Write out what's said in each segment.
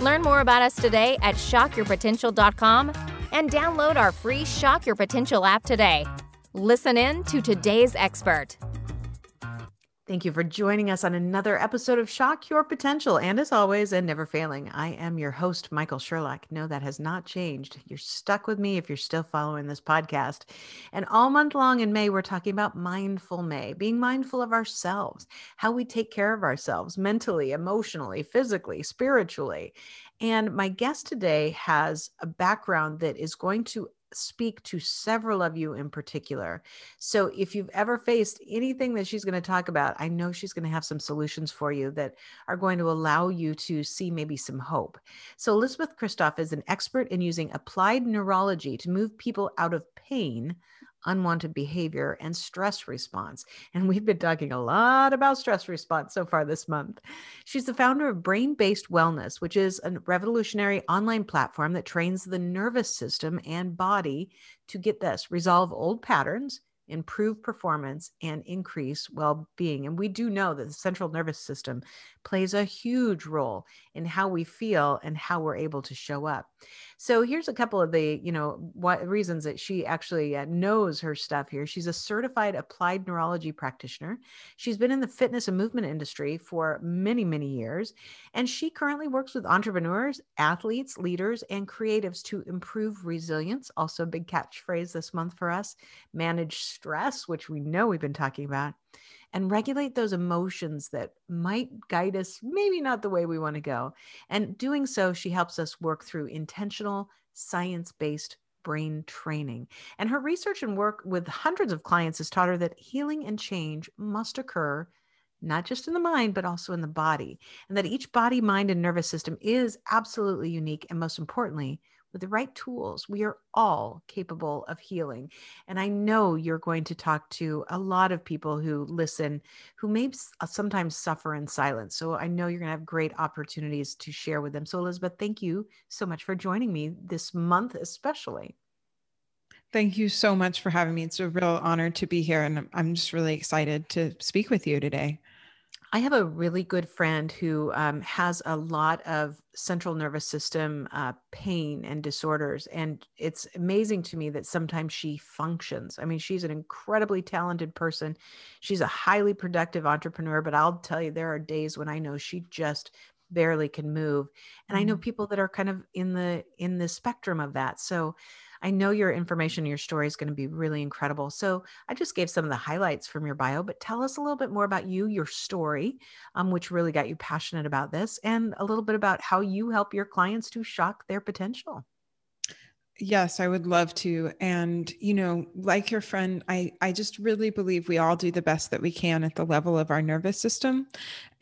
Learn more about us today at shockyourpotential.com and download our free Shock Your Potential app today. Listen in to today's expert. Thank you for joining us on another episode of Shock Your Potential. And as always, and never failing, I am your host, Michael Sherlock. No, that has not changed. You're stuck with me if you're still following this podcast. And all month long in May, we're talking about mindful May, being mindful of ourselves, how we take care of ourselves mentally, emotionally, physically, spiritually. And my guest today has a background that is going to speak to several of you in particular. So if you've ever faced anything that she's going to talk about, I know she's going to have some solutions for you that are going to allow you to see maybe some hope. So Elizabeth Christoff is an expert in using applied neurology to move people out of pain unwanted behavior, and stress response. And we've been talking a lot about stress response so far this month. She's the founder of Brain Based Wellness, which is a revolutionary online platform that trains the nervous system and body to get this resolve old patterns improve performance, and increase well being. And we do know that the central nervous system plays a huge role in how we feel and how we're able to show up. So here's a couple of the, you know, what reasons that she actually uh, knows her stuff here. She's a certified applied neurology practitioner. She's been in the fitness and movement industry for many, many years. And she currently works with entrepreneurs, athletes, leaders, and creatives to improve resilience. Also, a big catchphrase this month for us manage stress, which we know we've been talking about and regulate those emotions that might guide us, maybe not the way we want to go. And doing so, she helps us work through intentional, science based brain training. And her research and work with hundreds of clients has taught her that healing and change must occur not just in the mind, but also in the body, and that each body, mind, and nervous system is absolutely unique. And most importantly, with the right tools, we are all capable of healing. And I know you're going to talk to a lot of people who listen who may uh, sometimes suffer in silence. So I know you're going to have great opportunities to share with them. So, Elizabeth, thank you so much for joining me this month, especially. Thank you so much for having me. It's a real honor to be here. And I'm just really excited to speak with you today. I have a really good friend who um, has a lot of central nervous system uh, pain and disorders. And it's amazing to me that sometimes she functions. I mean, she's an incredibly talented person. She's a highly productive entrepreneur, but I'll tell you, there are days when I know she just barely can move and i know mm-hmm. people that are kind of in the in the spectrum of that so I know your information, your story is going to be really incredible. So I just gave some of the highlights from your bio, but tell us a little bit more about you, your story, um, which really got you passionate about this, and a little bit about how you help your clients to shock their potential. Yes, I would love to. And, you know, like your friend, I, I just really believe we all do the best that we can at the level of our nervous system.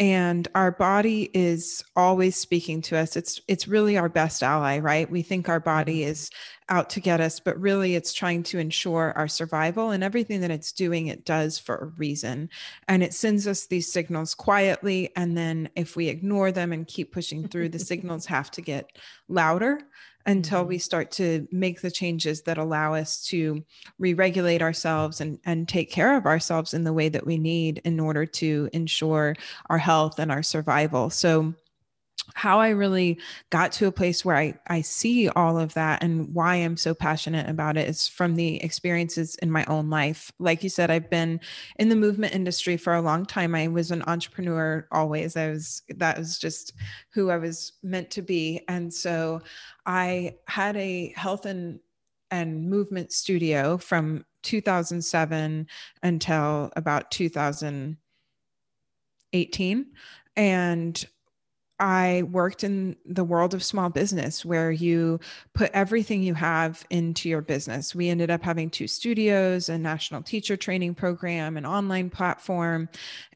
And our body is always speaking to us. It's it's really our best ally, right? We think our body mm-hmm. is out to get us, but really it's trying to ensure our survival and everything that it's doing, it does for a reason. And it sends us these signals quietly. And then if we ignore them and keep pushing through, the signals have to get louder until mm-hmm. we start to make the changes that allow us to re-regulate ourselves and, and take care of ourselves in the way that we need in order to ensure our health and our survival so how I really got to a place where I, I see all of that and why I'm so passionate about it is from the experiences in my own life. Like you said, I've been in the movement industry for a long time. I was an entrepreneur always. I was, that was just who I was meant to be. And so I had a health and, and movement studio from 2007 until about 2018. And I worked in the world of small business where you put everything you have into your business. We ended up having two studios, a national teacher training program, an online platform,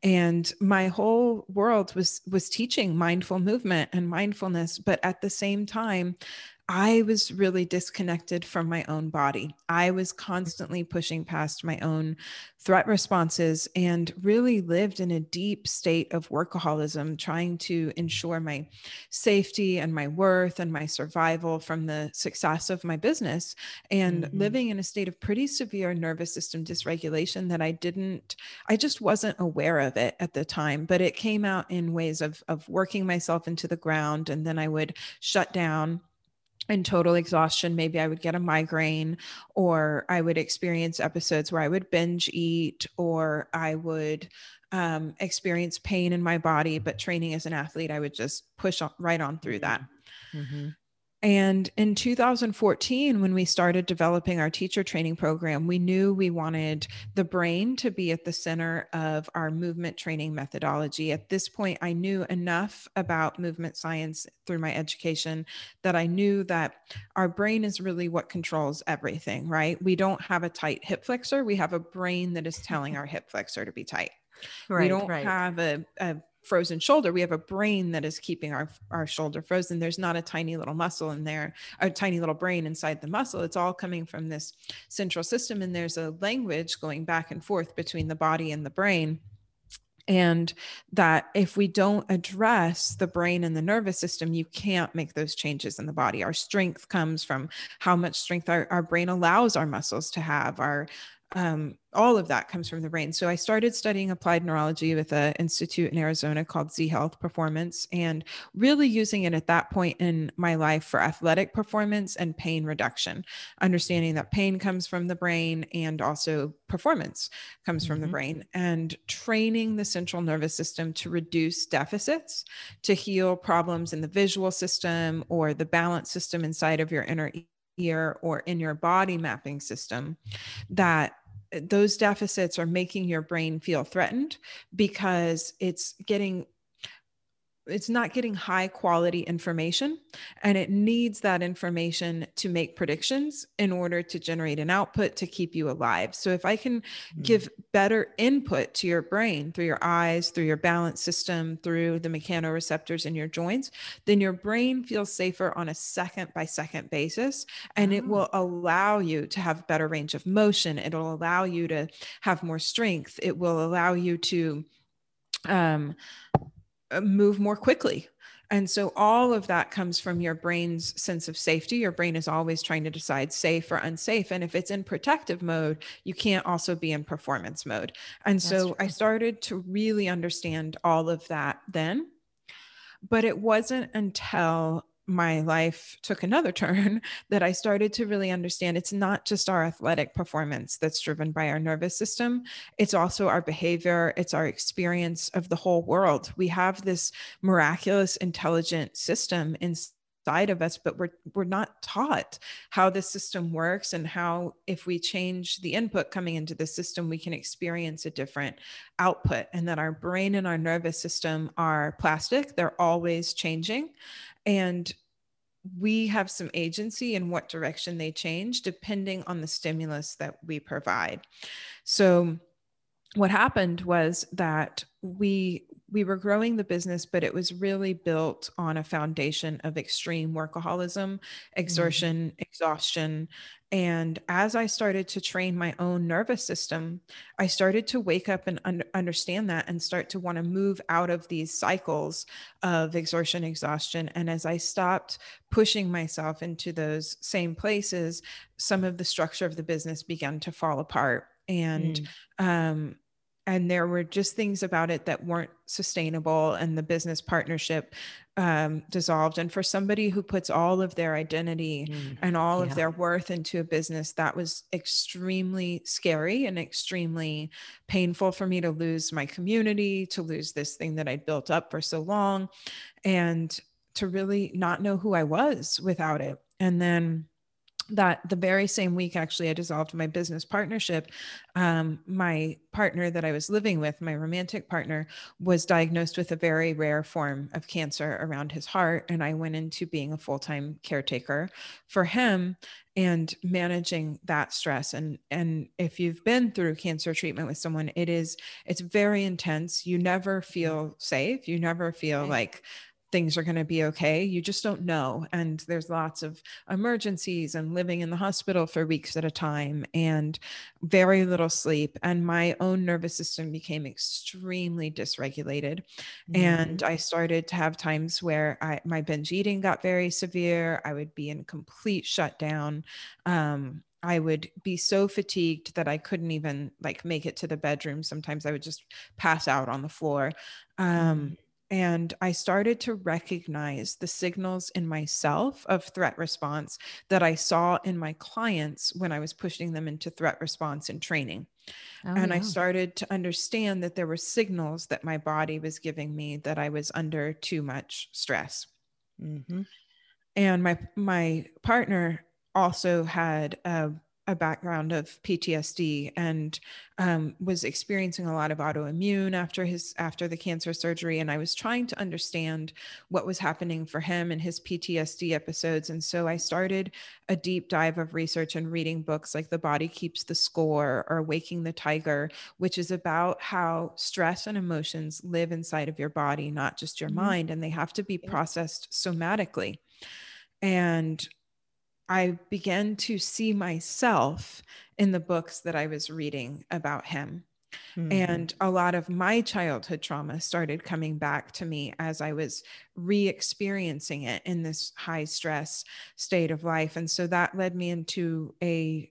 and my whole world was was teaching mindful movement and mindfulness, but at the same time I was really disconnected from my own body. I was constantly pushing past my own threat responses and really lived in a deep state of workaholism, trying to ensure my safety and my worth and my survival from the success of my business, and mm-hmm. living in a state of pretty severe nervous system dysregulation that I didn't, I just wasn't aware of it at the time. But it came out in ways of, of working myself into the ground, and then I would shut down in total exhaustion. Maybe I would get a migraine, or I would experience episodes where I would binge eat, or I would um, experience pain in my body. But training as an athlete, I would just push on, right on through that. Mm-hmm. And in 2014, when we started developing our teacher training program, we knew we wanted the brain to be at the center of our movement training methodology. At this point, I knew enough about movement science through my education that I knew that our brain is really what controls everything, right? We don't have a tight hip flexor, we have a brain that is telling our hip flexor to be tight. Right, we don't right. have a, a frozen shoulder we have a brain that is keeping our our shoulder frozen. There's not a tiny little muscle in there a tiny little brain inside the muscle. It's all coming from this central system and there's a language going back and forth between the body and the brain. And that if we don't address the brain and the nervous system you can't make those changes in the body. Our strength comes from how much strength our, our brain allows our muscles to have our um, all of that comes from the brain. So I started studying applied neurology with an institute in Arizona called Z Health Performance and really using it at that point in my life for athletic performance and pain reduction, understanding that pain comes from the brain and also performance comes mm-hmm. from the mm-hmm. brain and training the central nervous system to reduce deficits, to heal problems in the visual system or the balance system inside of your inner ear or in your body mapping system that eh, those deficits are making your brain feel threatened because it's getting it's not getting high quality information and it needs that information to make predictions in order to generate an output to keep you alive. So if i can mm-hmm. give better input to your brain through your eyes through your balance system through the mechanoreceptors in your joints then your brain feels safer on a second by second basis and it will allow you to have better range of motion. It'll allow you to have more strength. It will allow you to um Uh, move more quickly. And so all of that comes from your brain's sense of safety. Your brain is always trying to decide safe or unsafe. And if it's in protective mode, you can't also be in performance mode. And That's so true. I started to really understand all of that then. But it wasn't until my life took another turn that I started to really understand it's not just our athletic performance that's driven by our nervous system, it's also our behavior, it's our experience of the whole world. We have this miraculous, intelligent system inside of us but we're we're not taught how the system works and how if we change the input coming into the system we can experience a different output and that our brain and our nervous system are plastic they're always changing and we have some agency in what direction they change depending on the stimulus that we provide. So what happened was that we we were growing the business but it was really built on a foundation of extreme workaholism exertion mm-hmm. exhaustion and as I started to train my own nervous system, I started to wake up and un- understand that and start to want to move out of these cycles of exertion, exhaustion. And as I stopped pushing myself into those same places, some of the structure of the business began to fall apart. And mm. um, and there were just things about it that weren't sustainable and the business partnership um, dissolved and for somebody who puts all of their identity mm, and all yeah. of their worth into a business that was extremely scary and extremely painful for me to lose my community to lose this thing that i'd built up for so long and to really not know who i was without it and then that the very same week actually i dissolved my business partnership. Um, my partner that i was living with my romantic partner was diagnosed with a very rare form of cancer around his heart and i went into being a full-time caretaker for him and managing that stress. And and if you've been through cancer treatment with someone it is it's very intense. You never feel safe. You never feel right. like things are going to be okay. You just don't know. And there's lots of emergencies and living in the hospital for weeks at a time and very little sleep. And my own nervous system became extremely dysregulated. Mm-hmm. And I started to have times where I, my binge eating got very severe. I would be in complete shutdown. Um, I would be so fatigued that I couldn't even like make it to the bedroom. Sometimes I would just pass out on the floor. Um, mm-hmm and I started to recognize the signals in myself of threat response that I saw in my clients when I was pushing them into threat response and training. Oh, and yeah. I started to understand that there were signals that my body was giving me that I was under too much stress. Mm-hmm. And my my partner also had a a background of PTSD and um, was experiencing a lot of autoimmune after his after the cancer surgery, and I was trying to understand what was happening for him and his PTSD episodes. And so I started a deep dive of research and reading books like The Body Keeps the Score or Waking the Tiger, which is about how stress and emotions live inside of your body, not just your mm-hmm. mind, and they have to be processed somatically. And I began to see myself in the books that I was reading about him. Mm-hmm. And a lot of my childhood trauma started coming back to me as I was re experiencing it in this high stress state of life. And so that led me into a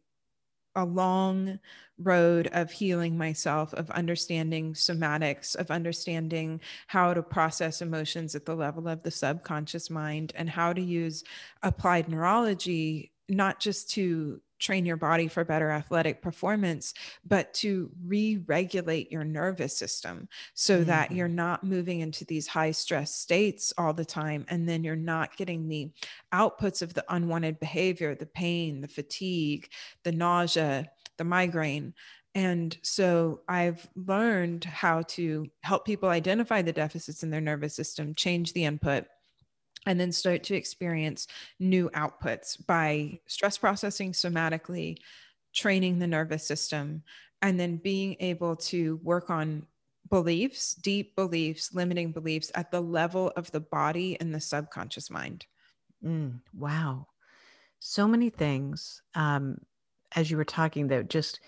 a long road of healing myself, of understanding somatics, of understanding how to process emotions at the level of the subconscious mind, and how to use applied neurology, not just to train your body for better athletic performance, but to re regulate your nervous system so mm-hmm. that you're not moving into these high stress states all the time. And then you're not getting the outputs of the unwanted behavior, the pain, the fatigue, the nausea, the migraine. And so I've learned how to help people identify the deficits in their nervous system, change the input and then start to experience new outputs by stress processing somatically, training the nervous system, and then being able to work on beliefs, deep beliefs, limiting beliefs at the level of the body and the subconscious mind. Mm, wow. So many things. Um, as you were talking, that just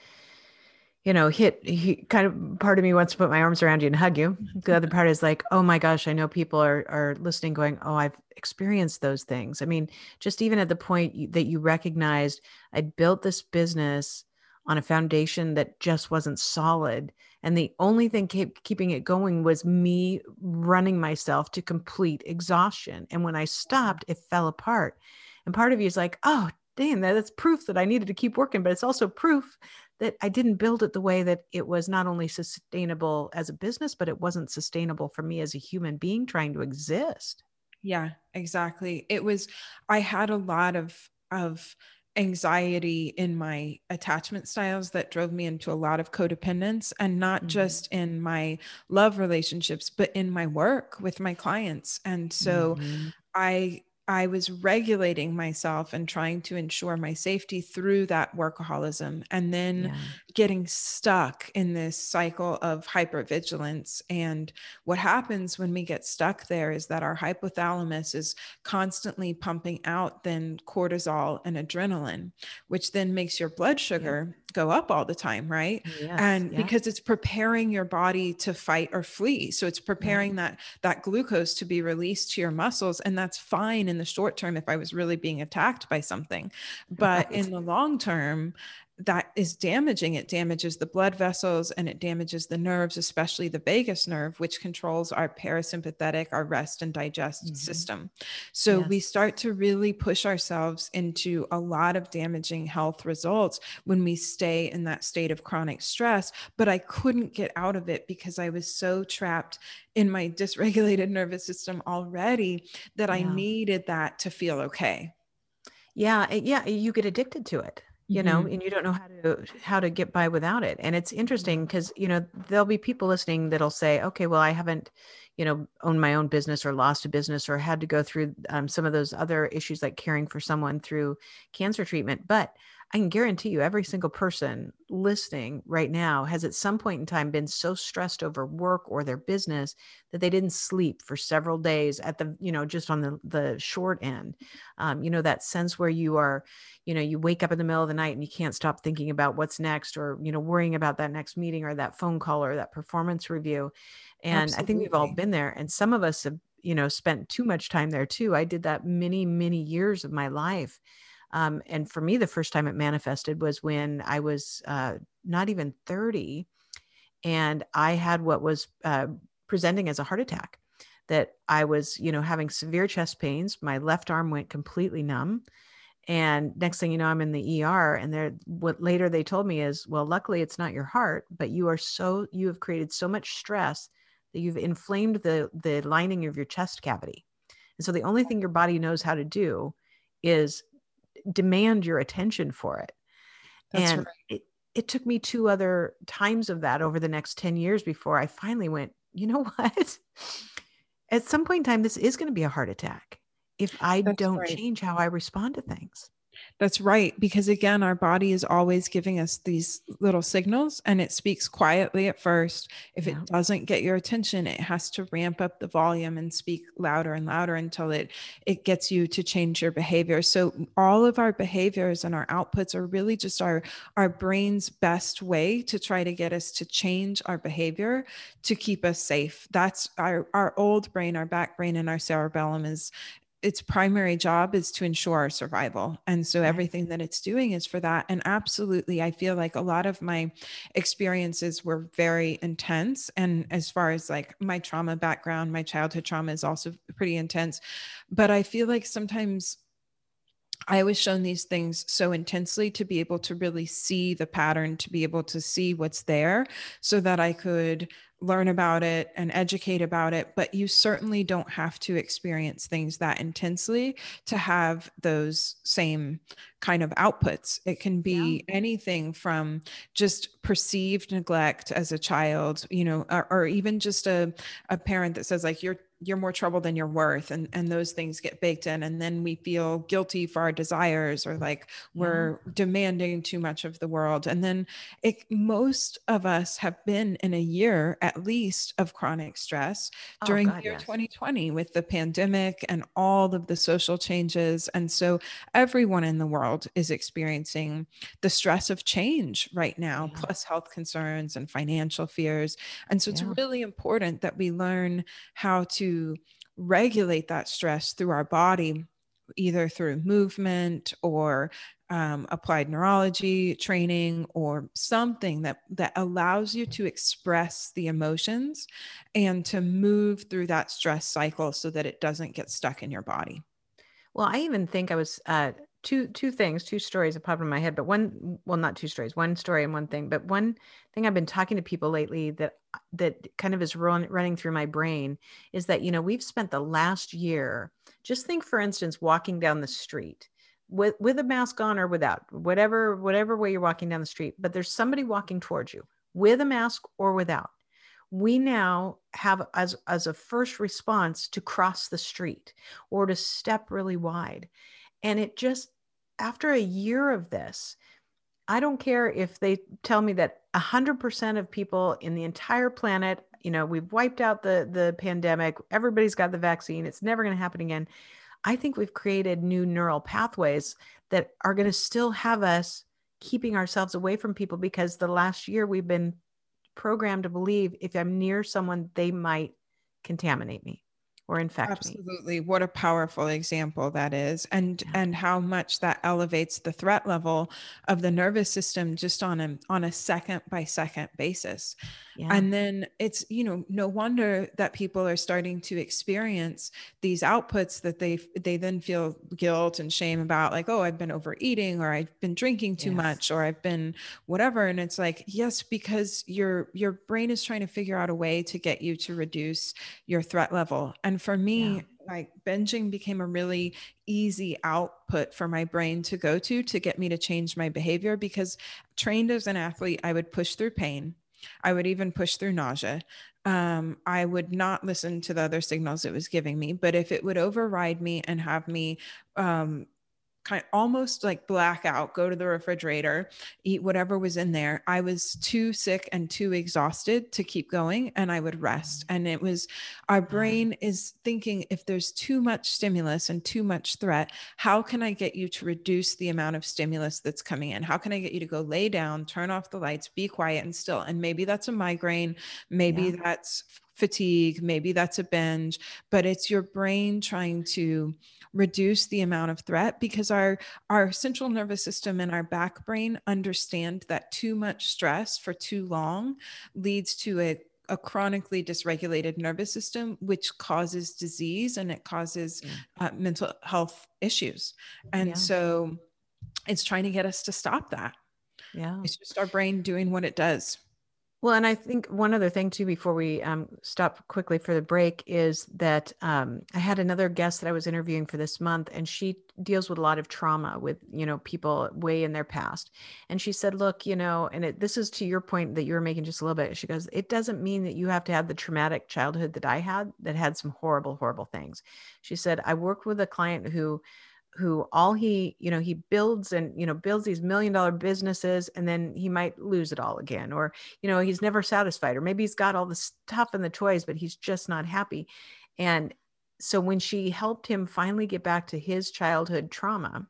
you know, hit he kind of part of me wants to put my arms around you and hug you. Mm-hmm. The other part is like, oh my gosh, I know people are are listening, going, oh, I've experienced those things. I mean, just even at the point that you recognized I built this business on a foundation that just wasn't solid. And the only thing keep, keeping it going was me running myself to complete exhaustion. And when I stopped, it fell apart. And part of you is like, oh, damn, that's proof that I needed to keep working. But it's also proof that I didn't build it the way that it was not only sustainable as a business, but it wasn't sustainable for me as a human being trying to exist. Yeah, exactly. It was, I had a lot of, of, anxiety in my attachment styles that drove me into a lot of codependence and not mm-hmm. just in my love relationships but in my work with my clients and so mm-hmm. i I was regulating myself and trying to ensure my safety through that workaholism and then yeah. getting stuck in this cycle of hypervigilance. And what happens when we get stuck there is that our hypothalamus is constantly pumping out then cortisol and adrenaline, which then makes your blood sugar yeah. Go up all the time, right? Yes, and yeah. because it's preparing your body to fight or flee. So it's preparing that that glucose to be released to your muscles. And that's fine in the short term if I was really being attacked by something. But right. in the long term, that is damaging. It damages the blood vessels and it damages the nerves, especially the vagus nerve, which controls our parasympathetic, our rest and digest mm-hmm. system. So yes. we start to really push ourselves into a lot of damaging health results when we stay in that state of chronic stress. But I couldn't get out of it because I was so trapped in my dysregulated nervous system already that yeah. I needed that to feel okay. Yeah, yeah, you get addicted to it you know mm-hmm. and you don't know how to how to get by without it and it's interesting because you know there'll be people listening that'll say okay well i haven't you know owned my own business or lost a business or had to go through um, some of those other issues like caring for someone through cancer treatment but I can guarantee you every single person listening right now has at some point in time been so stressed over work or their business that they didn't sleep for several days at the, you know, just on the, the short end. Um, you know, that sense where you are, you know, you wake up in the middle of the night and you can't stop thinking about what's next or, you know, worrying about that next meeting or that phone call or that performance review. And Absolutely. I think we've all been there. And some of us have, you know, spent too much time there too. I did that many, many years of my life um, and for me, the first time it manifested was when I was uh, not even 30 and I had what was uh, presenting as a heart attack. That I was, you know, having severe chest pains. My left arm went completely numb. And next thing you know, I'm in the ER. And there, what later they told me is, well, luckily it's not your heart, but you are so, you have created so much stress that you've inflamed the the lining of your chest cavity. And so the only thing your body knows how to do is demand your attention for it. That's and right. it, it took me two other times of that over the next 10 years before I finally went, you know what? At some point in time, this is going to be a heart attack if I That's don't right. change how I respond to things. That's right. Because again, our body is always giving us these little signals and it speaks quietly at first. If yeah. it doesn't get your attention, it has to ramp up the volume and speak louder and louder until it, it gets you to change your behavior. So all of our behaviors and our outputs are really just our, our brain's best way to try to get us to change our behavior to keep us safe. That's our, our old brain, our back brain and our cerebellum is its primary job is to ensure our survival. And so everything that it's doing is for that. And absolutely, I feel like a lot of my experiences were very intense. And as far as like my trauma background, my childhood trauma is also pretty intense. But I feel like sometimes I was shown these things so intensely to be able to really see the pattern, to be able to see what's there so that I could learn about it and educate about it, but you certainly don't have to experience things that intensely to have those same kind of outputs. It can be yeah. anything from just perceived neglect as a child, you know, or, or even just a, a parent that says, like, you're you're more trouble than you're worth and and those things get baked in and then we feel guilty for our desires or like mm-hmm. we're demanding too much of the world and then it most of us have been in a year at least of chronic stress oh, during God, year yes. 2020 with the pandemic and all of the social changes and so everyone in the world is experiencing the stress of change right now yeah. plus health concerns and financial fears and so it's yeah. really important that we learn how to regulate that stress through our body, either through movement or um, applied neurology training or something that that allows you to express the emotions and to move through that stress cycle so that it doesn't get stuck in your body. Well, I even think I was uh, two two things, two stories that popped in my head, but one well, not two stories, one story and one thing. But one thing I've been talking to people lately that that kind of is run, running through my brain is that you know we've spent the last year. Just think, for instance, walking down the street with with a mask on or without, whatever whatever way you're walking down the street, but there's somebody walking towards you with a mask or without we now have as as a first response to cross the street or to step really wide and it just, after a year of this, I don't care if they tell me that 100% of people in the entire planet, you know, we've wiped out the the pandemic, everybody's got the vaccine, it's never going to happen again. I think we've created new neural pathways that are going to still have us keeping ourselves away from people because the last year we've been programmed to believe if I'm near someone, they might contaminate me or infect absolutely me. absolutely what a powerful example that is and yeah. and how much that elevates the threat level of the nervous system just on a on a second by second basis yeah. and then it's you know no wonder that people are starting to experience these outputs that they they then feel guilt and shame about like oh i've been overeating or i've been drinking too yes. much or i've been whatever and it's like yes because your your brain is trying to figure out a way to get you to reduce your threat level and for me, yeah. like binging became a really easy output for my brain to go to to get me to change my behavior because trained as an athlete, I would push through pain. I would even push through nausea. Um, I would not listen to the other signals it was giving me, but if it would override me and have me um, kind of almost like blackout, go to the refrigerator, eat whatever was in there. I was too sick and too exhausted to keep going and I would rest. And it was our brain is thinking if there's too much stimulus and too much threat, how can I get you to reduce the amount of stimulus that's coming in? How can I get you to go lay down, turn off the lights, be quiet and still? And maybe that's a migraine, maybe yeah. that's fatigue, maybe that's a binge, but it's your brain trying to reduce the amount of threat because our our central nervous system and our back brain understand that too much stress for too long leads to a a chronically dysregulated nervous system, which causes disease and it causes uh, mental health issues. And yeah. so it's trying to get us to stop that. Yeah. It's just our brain doing what it does. Well, and I think one other thing too, before we um, stop quickly for the break, is that um, I had another guest that I was interviewing for this month, and she deals with a lot of trauma with you know people way in their past, and she said, "Look, you know," and it, this is to your point that you were making just a little bit. She goes, "It doesn't mean that you have to have the traumatic childhood that I had, that had some horrible, horrible things." She said, "I worked with a client who." Who all he you know he builds and you know builds these million dollar businesses and then he might lose it all again or you know he's never satisfied or maybe he's got all the stuff and the toys but he's just not happy. And so when she helped him finally get back to his childhood trauma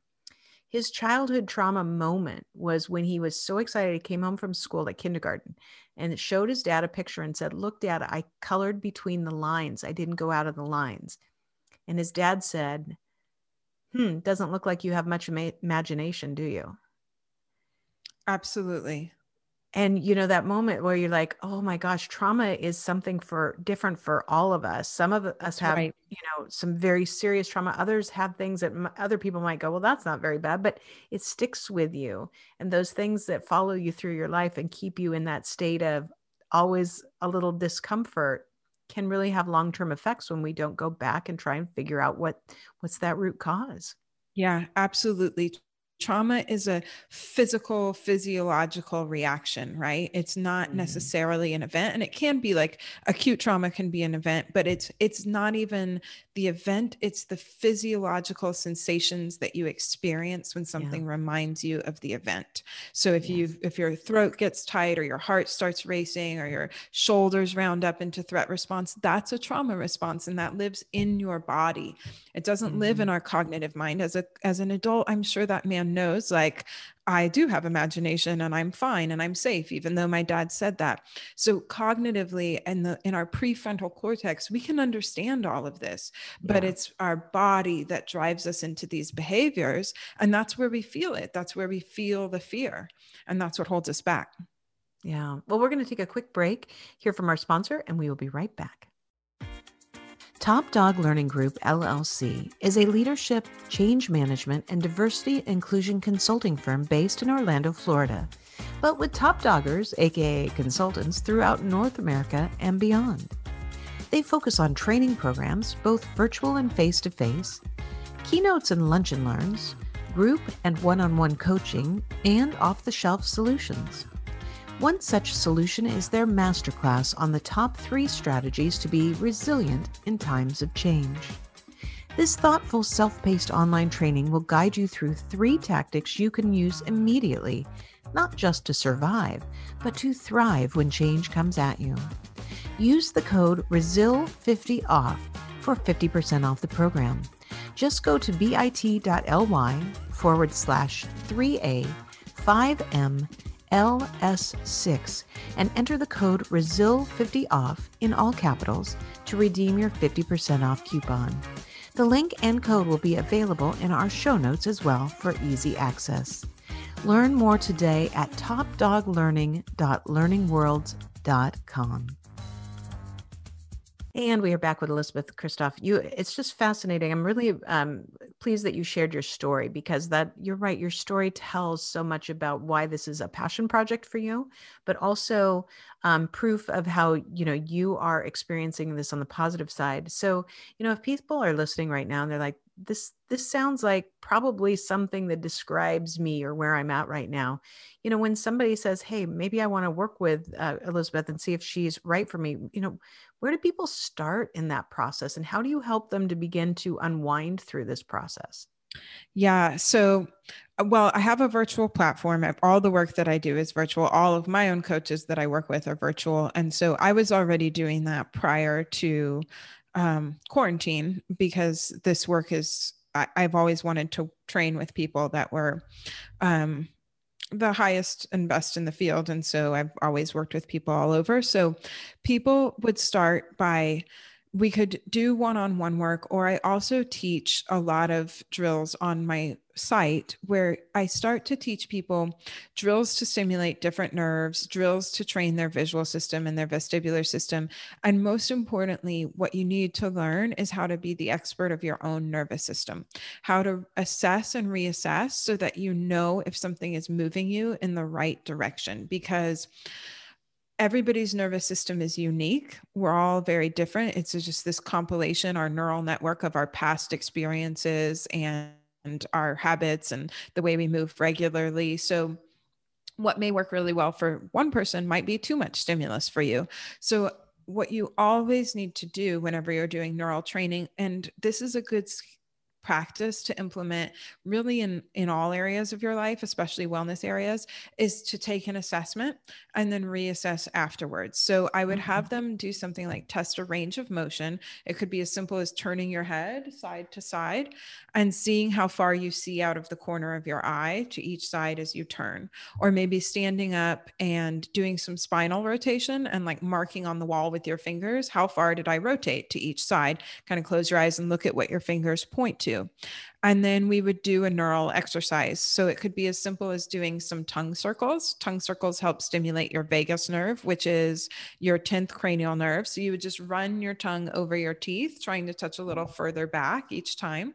his childhood trauma moment was when he was so excited he came home from school at kindergarten and showed his dad a picture and said look dad i colored between the lines. I didn't go out of the lines. And his dad said hmm, doesn't look like you have much ima- imagination, do you? Absolutely. And you know, that moment where you're like, oh my gosh, trauma is something for different for all of us. Some of us have, right. you know, some very serious trauma. Others have things that m- other people might go, well, that's not very bad, but it sticks with you. And those things that follow you through your life and keep you in that state of always a little discomfort can really have long-term effects when we don't go back and try and figure out what what's that root cause. Yeah absolutely trauma is a physical physiological reaction right it's not mm-hmm. necessarily an event and it can be like acute trauma can be an event but it's it's not even the event it's the physiological sensations that you experience when something yeah. reminds you of the event so if you if your throat gets tight or your heart starts racing or your shoulders round up into threat response that's a trauma response and that lives in your body it doesn't mm-hmm. live in our cognitive mind as a as an adult i'm sure that man knows like I do have imagination and I'm fine and I'm safe, even though my dad said that. So cognitively and the in our prefrontal cortex, we can understand all of this, but yeah. it's our body that drives us into these behaviors. And that's where we feel it. That's where we feel the fear. And that's what holds us back. Yeah. Well, we're going to take a quick break, hear from our sponsor, and we will be right back. Top Dog Learning Group LLC is a leadership, change management, and diversity inclusion consulting firm based in Orlando, Florida, but with top doggers, aka consultants, throughout North America and beyond. They focus on training programs, both virtual and face to face, keynotes and lunch and learns, group and one on one coaching, and off the shelf solutions. One such solution is their masterclass on the top three strategies to be resilient in times of change. This thoughtful, self paced online training will guide you through three tactics you can use immediately, not just to survive, but to thrive when change comes at you. Use the code RESIL50OFF for 50% off the program. Just go to bit.ly forward slash 3A 5M LS6 and enter the code RESIL50OFF in all capitals to redeem your 50% off coupon. The link and code will be available in our show notes as well for easy access. Learn more today at topdoglearning.learningworlds.com. And we are back with Elizabeth Kristoff. You, it's just fascinating. I'm really um, pleased that you shared your story because that you're right. Your story tells so much about why this is a passion project for you, but also um, proof of how you know you are experiencing this on the positive side. So you know if people are listening right now and they're like, this this sounds like probably something that describes me or where i'm at right now. You know when somebody says hey maybe i want to work with uh, elizabeth and see if she's right for me you know where do people start in that process and how do you help them to begin to unwind through this process? Yeah so uh, well i have a virtual platform. All the work that i do is virtual all of my own coaches that i work with are virtual. And so i was already doing that prior to um, quarantine because this work is I, have always wanted to train with people that were um, the highest and best in the field. And so i've always worked with people all over. So people would start by we could do one-on-one work or i also teach a lot of drills on my site where i start to teach people drills to stimulate different nerves drills to train their visual system and their vestibular system. And most importantly what you need to learn is how to be the expert of your own nervous system how to assess and reassess so that you know if something is moving you in the right direction. Because everybody's nervous system is unique. We're all very different. It's just this compilation, our neural network of our past experiences and, our habits and the way we move regularly. So, what may work really well for one person might be too much stimulus for you. So, what you always need to do whenever you're doing neural training, and this is a good practice to implement really in in all areas of your life especially wellness areas is to take an assessment and then reassess afterwards. So i would have mm-hmm. them do something like test a range of motion. It could be as simple as turning your head side to side and seeing how far you see out of the corner of your eye to each side as you turn. Or maybe standing up and doing some spinal rotation and like marking on the wall with your fingers how far did i rotate to each side? Kind of close your eyes and look at what your fingers point to and then we would do a neural exercise. So it could be as simple as doing some tongue circles. Tongue circles help stimulate your vagus nerve, which is your 10th cranial nerve. So you would just run your tongue over your teeth, trying to touch a little mm-hmm. further back each time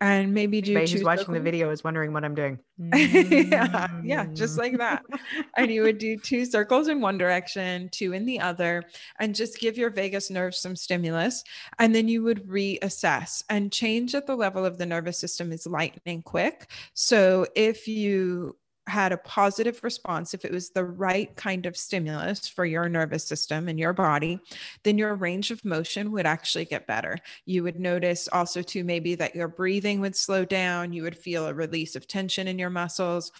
and maybe do Anybody who's watching the video is wondering what I'm doing. yeah, yeah, just like that. and you would do two circles in one direction, two in the other, and just give your vagus nerve some stimulus. And then you would reassess and change at the level of the nervous system is lightning quick. So if you had a positive response, if it was the right kind of stimulus for your nervous system and your body, then your range of motion would actually get better. You would notice also, too, maybe that your breathing would slow down. You would feel a release of tension in your muscles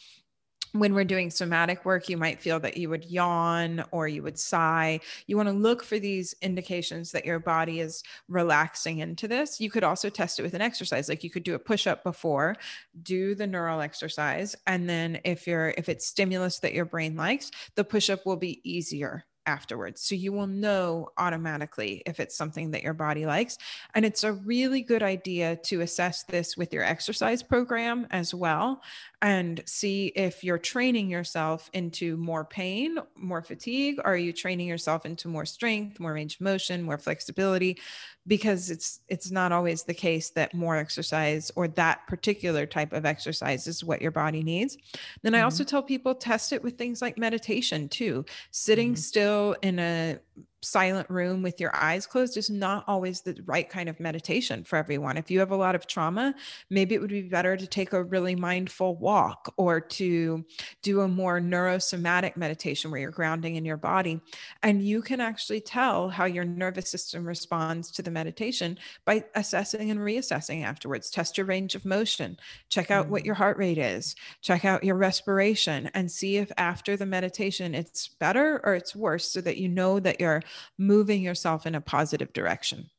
when we're doing somatic work, you might feel that you would yawn or you would sigh. You want to look for these indications that your body is relaxing into this. You could also test it with an exercise. Like you could do a push up before, do the neural exercise. And then if you're, if it's stimulus that your brain likes, the push up will be easier afterwards. So you will know automatically if it's something that your body likes. And it's a really good idea to assess this with your exercise program as well and see if you're training yourself into more pain, more fatigue, or are you training yourself into more strength, more range of motion, more flexibility? Because it's it's not always the case that more exercise or that particular type of exercise is what your body needs. Then mm-hmm. I also tell people test it with things like meditation too. Sitting mm-hmm. still in a silent room with your eyes closed is not always the right kind of meditation for everyone. If you have a lot of trauma, maybe it would be better to take a really mindful walk or to do a more neurosomatic meditation where you're grounding in your body. And you can actually tell how your nervous system responds to the meditation by assessing and reassessing afterwards. Test your range of motion, check out what mm. your heart rate is, check out your respiration, and see if after the meditation it's better or it's worse so that you know that you're moving yourself in a positive direction.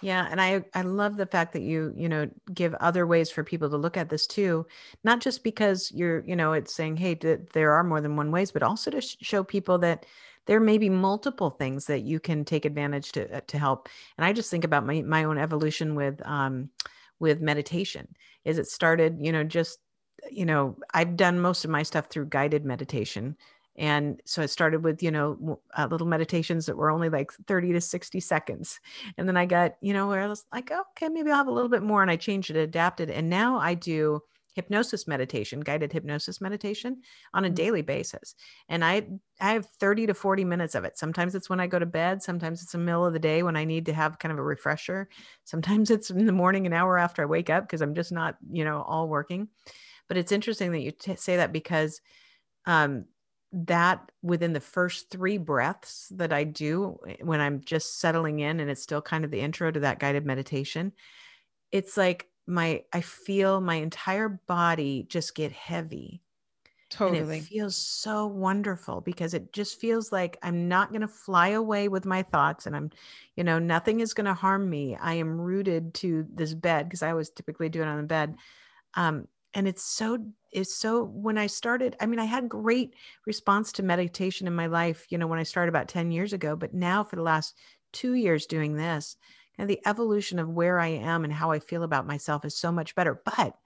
Yeah, and I I love the fact that you you know give other ways for people to look at this too, not just because you're you know it's saying hey there are more than one ways, but also to sh- show people that there may be multiple things that you can take advantage to uh, to help. And I just think about my my own evolution with um with meditation. Is it started you know just you know I've done most of my stuff through guided meditation And so I started with, you know, uh, little meditations that were only like 30 to 60 seconds. And then I got, you know, where I was like, okay, maybe I'll have a little bit more. And I changed it, adapted. And now I do hypnosis meditation, guided hypnosis meditation on a mm-hmm. daily basis. And I I have 30 to 40 minutes of it. Sometimes it's when I go to bed, sometimes it's the middle of the day when I need to have kind of a refresher. Sometimes it's in the morning an hour after I wake up because I'm just not, you know, all working. But it's interesting that you t- say that because um that within the first three breaths that I do eh, when I'm just settling in and it's still kind of the intro to that guided meditation, it's like my I feel my entire body just get heavy. Totally. Feels so wonderful because it just feels like I'm not going to fly away with my thoughts and I'm, you know, nothing is going to harm me. I am rooted to this bed because I always typically do it on the bed. Um, and it's so it's so when i started i mean i had great response to meditation in my life you know when i started about 10 years ago but now for the last two years doing this and the evolution of where i am and how i feel about myself is so much better but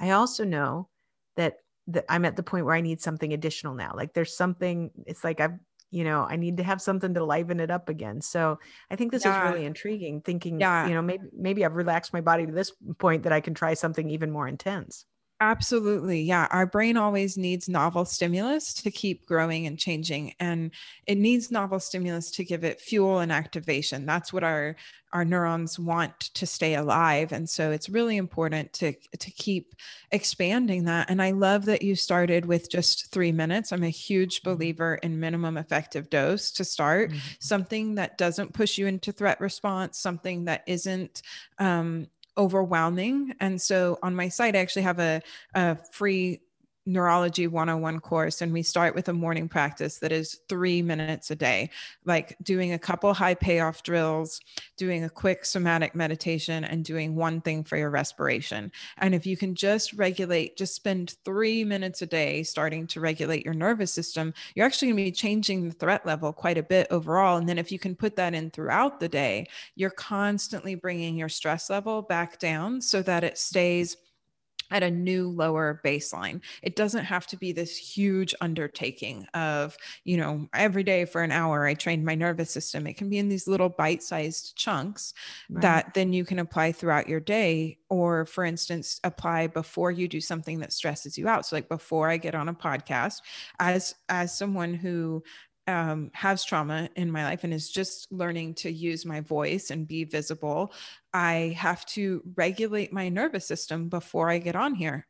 i also know that that i'm at the point where i need something additional now like there's something it's like i've you know i need to have something to liven it up again so i think this yeah. is really intriguing thinking yeah. you know maybe maybe i've relaxed my body to this point that i can try something even more intense Absolutely. Yeah. Our brain always needs novel stimulus to keep growing and changing. And it needs novel stimulus to give it fuel and activation. That's what our our neurons want to stay alive. And so it's really important to to keep expanding that. And I love that you started with just three minutes. I'm a huge mm-hmm. believer in minimum effective dose to start, mm-hmm. something that doesn't push you into threat response, something that isn't um, overwhelming. And so on my site, I actually have a, a free neurology 101 course and we start with a morning practice that is three minutes a day like doing a couple high payoff drills doing a quick somatic meditation and doing one thing for your respiration. And if you can just regulate just spend three minutes a day starting to regulate your nervous system you're actually going to be changing the threat level quite a bit overall. And then if you can put that in throughout the day you're constantly bringing your stress level back down so that it stays at a new lower baseline. It doesn't have to be this huge undertaking of, you know, every day for an hour I trained my nervous system. It can be in these little bite-sized chunks right. that then you can apply throughout your day or for instance apply before you do something that stresses you out. So like before I get on a podcast as as someone who um, has trauma in my life and is just learning to use my voice and be visible, I have to regulate my nervous system before I get on here.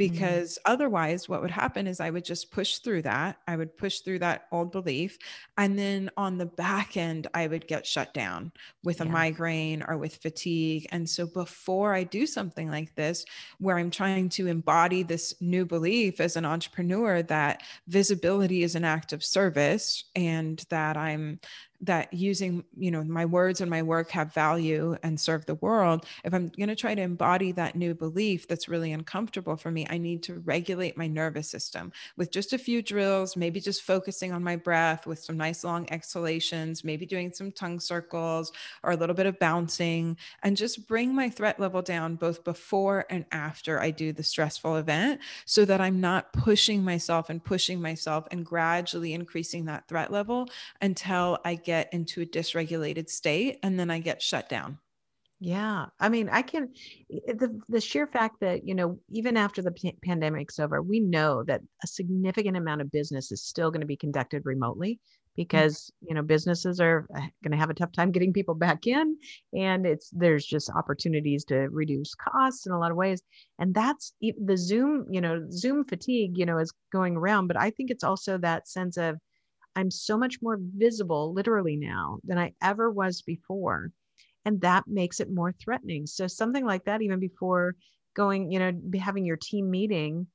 Mm-hmm. because mm-hmm. otherwise what would happen is i would just push through that i would push through that old belief and then on the back end i would get shut down with a migraine or with fatigue and so before i do something like this where i'm trying to embody this new belief as an entrepreneur that visibility is an act of service and that i'm that using you know my words and my work have value and serve the world if i'm going to try to embody that new belief that's really uncomfortable for me i need to regulate my nervous system with just a few drills maybe just focusing on my breath with some nice long exhalations maybe doing some tongue circles or a little bit of bouncing and just bring my threat level down both before and after i do the stressful event so that i'm not pushing myself and pushing myself and gradually increasing that threat level until i get get into a dysregulated state and then I get shut down. Yeah. I mean, I can the the sheer fact that, you know, even after the p- pandemic's over, we know that a significant amount of business is still going to be conducted remotely because, mm-hmm. you know, businesses are uh, going to have a tough time getting people back in and it's there's just opportunities to reduce costs in a lot of ways. And that's the Zoom, you know, Zoom fatigue, you know, is going around, but I think it's also that sense of I'm so much more visible literally now than I ever was before. And that makes it more threatening. So, something like that, even before going, you know, having your team meeting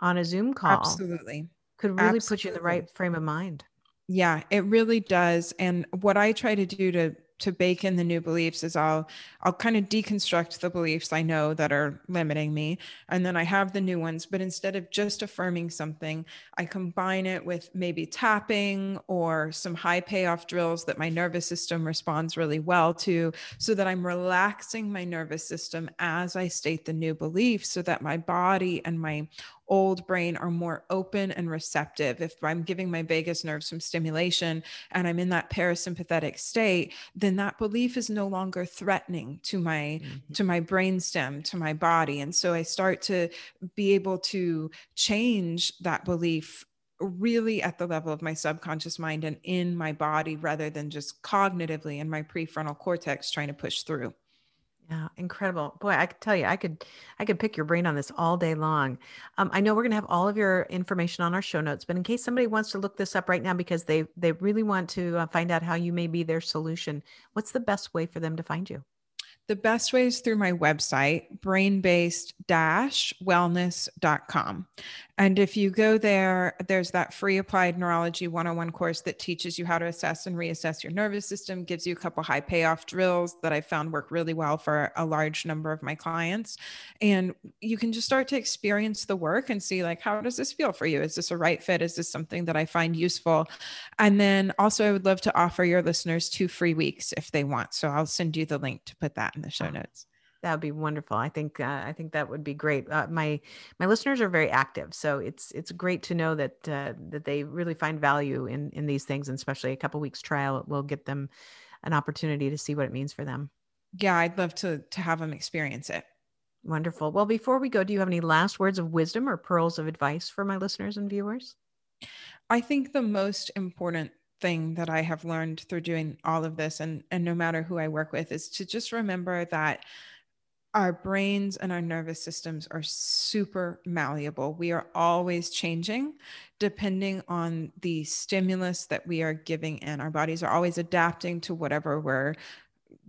on a Zoom call, absolutely could really absolutely. put you in the right frame of mind. Yeah, it really does. And what I try to do to to bake in the new beliefs is I'll I'll kind of deconstruct the beliefs I know that are limiting me and then I have the new ones. But instead of just affirming something I combine it with maybe tapping or some high payoff drills that my nervous system responds really well to so that I'm relaxing my nervous system as I state the new belief so that my body and my old brain are more open and receptive. If I'm giving my vagus nerve some stimulation and I'm in that parasympathetic state, then that belief is no longer threatening to my mm-hmm. to my brainstem, to my body. And so I start to be able to change that belief really at the level of my subconscious mind and in my body rather than just cognitively in my prefrontal cortex trying to push through. Yeah, incredible. Boy, I could tell you, I could, I could pick your brain on this all day long. Um, I know we're to have all of your information on our show notes, but in case somebody wants to look this up right now because they they really want to uh, find out how you may be their solution, what's the best way for them to find you? The best way is through my website, brainbased-wellness.com. And if you go there, there's that free applied neurology 101 course that teaches you how to assess and reassess your nervous system, gives you a couple high payoff drills that I found work really well for a large number of my clients. And you can just start to experience the work and see like how does this feel for you? Is this a right fit? Is this something that I find useful? And then also I would love to offer your listeners two free weeks if they want. So I'll send you the link to put that in the show notes. That would be wonderful. I think uh, I think that would be great. Uh, my my listeners are very active, so it's it's great to know that uh, that they really find value in in these things, and especially a couple weeks trial will get them an opportunity to see what it means for them. Yeah, I'd love to to have them experience it. Wonderful. Well, before we go, do you have any last words of wisdom or pearls of advice for my listeners and viewers? I think the most important thing that I have learned through doing all of this and and no matter who I work with is to just remember that our brains and our nervous systems are super malleable. We are always changing depending on the stimulus that we are giving in. Our bodies are always adapting to whatever we're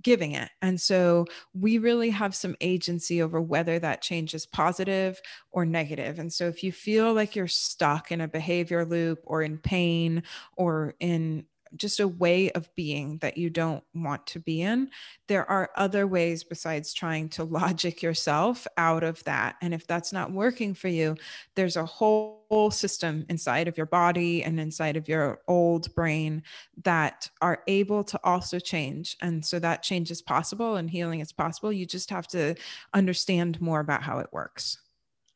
giving it. And so we really have some agency over whether that change is positive or negative. And so if you feel like you're stuck in a behavior loop or in pain or in just a way of being that you don't want to be in. There are other ways besides trying to logic yourself out of that. And if that's not working for you, there's a whole, system inside of your body and inside of your old brain that are able to also change. And so that change is possible and healing is possible. You just have to understand more about how it works.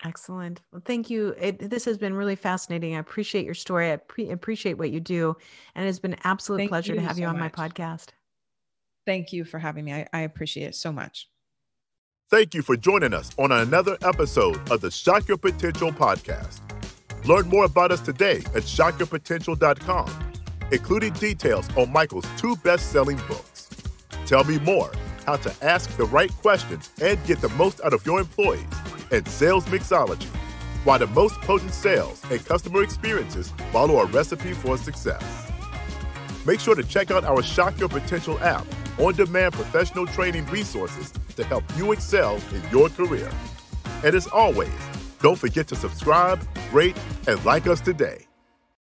Excellent. Well, thank you. It, this has been really fascinating. I appreciate your story. I pre- appreciate what you do. And it's been an absolute thank pleasure to have so you on much. my podcast. Thank you for having me. I, I appreciate it so much. Thank you for joining us on another episode of the Shock Your Potential podcast. Learn more about us today at shockyourpotential.com, including details on Michael's two best selling books. Tell me more how to ask the right questions and get the most out of your employees and sales mixology, why the most potent sales and customer experiences follow a recipe for success. Make sure to check out our Shock Your Potential app, on demand professional training resources to help you excel in your career. And as always, don't forget to subscribe, rate, and like us today.